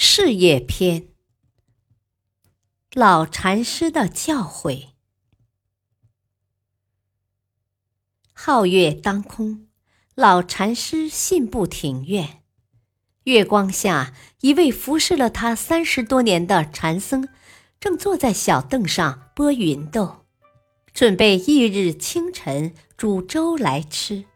事业篇，老禅师的教诲。皓月当空，老禅师信步庭院。月光下，一位服侍了他三十多年的禅僧，正坐在小凳上剥芸豆，准备翌日清晨煮粥来吃。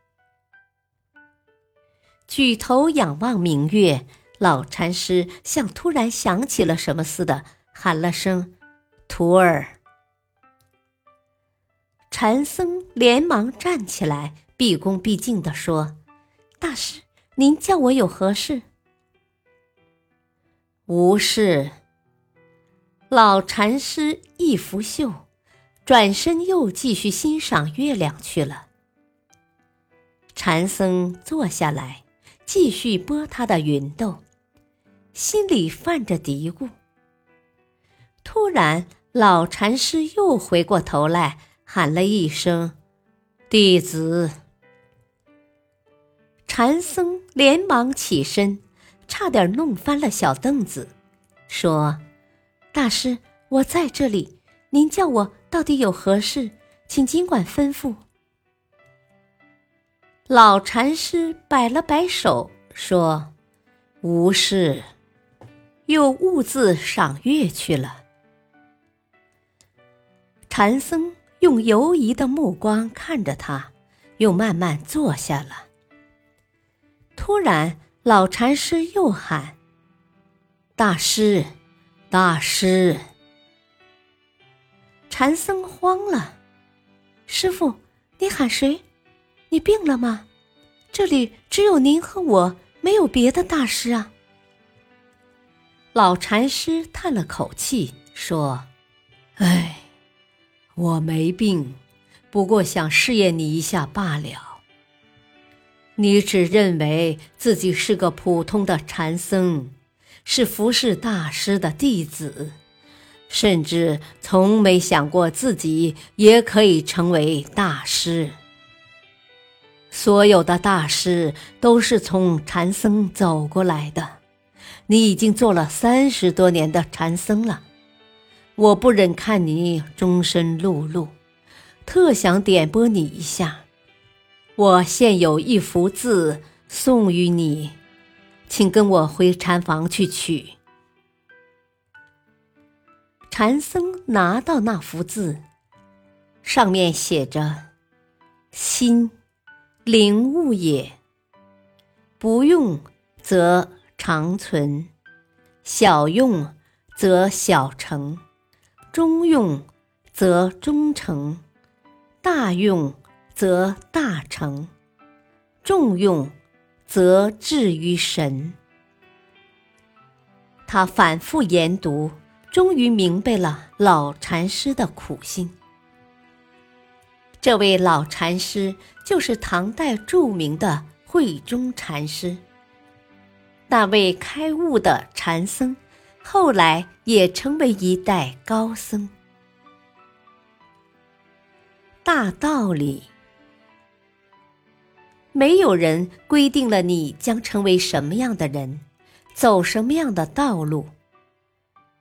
举头仰望明月。老禅师像突然想起了什么似的，喊了声“徒儿”。禅僧连忙站起来，毕恭毕敬地说：“大师，您叫我有何事？”“无事。”老禅师一拂袖，转身又继续欣赏月亮去了。禅僧坐下来，继续剥他的芸豆。心里泛着嘀咕。突然，老禅师又回过头来，喊了一声：“弟子。”禅僧连忙起身，差点弄翻了小凳子，说：“大师，我在这里，您叫我到底有何事，请尽管吩咐。”老禅师摆了摆手，说：“无事。”又兀自赏月去了。禅僧用犹疑的目光看着他，又慢慢坐下了。突然，老禅师又喊：“大师，大师！”禅僧慌了：“师傅，你喊谁？你病了吗？这里只有您和我，没有别的大师啊。”老禅师叹了口气，说：“哎，我没病，不过想试验你一下罢了。你只认为自己是个普通的禅僧，是服侍大师的弟子，甚至从没想过自己也可以成为大师。所有的大师都是从禅僧走过来的。”你已经做了三十多年的禅僧了，我不忍看你终身碌碌，特想点拨你一下。我现有一幅字送与你，请跟我回禅房去取。禅僧拿到那幅字，上面写着：“心，灵物也。不用则。”长存，小用则小成，中用则中成，大用则大成，重用则至于神。他反复研读，终于明白了老禅师的苦心。这位老禅师就是唐代著名的慧中禅师。那位开悟的禅僧，后来也成为一代高僧。大道理，没有人规定了你将成为什么样的人，走什么样的道路，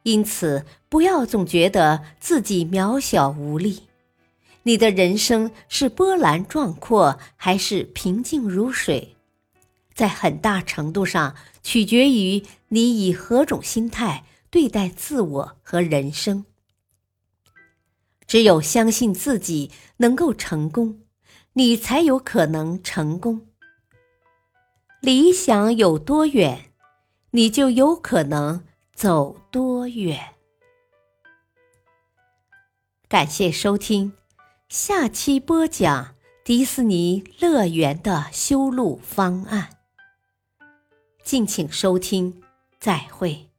因此不要总觉得自己渺小无力。你的人生是波澜壮阔，还是平静如水？在很大程度上取决于你以何种心态对待自我和人生。只有相信自己能够成功，你才有可能成功。理想有多远，你就有可能走多远。感谢收听，下期播讲迪士尼乐园的修路方案。敬请收听。再会。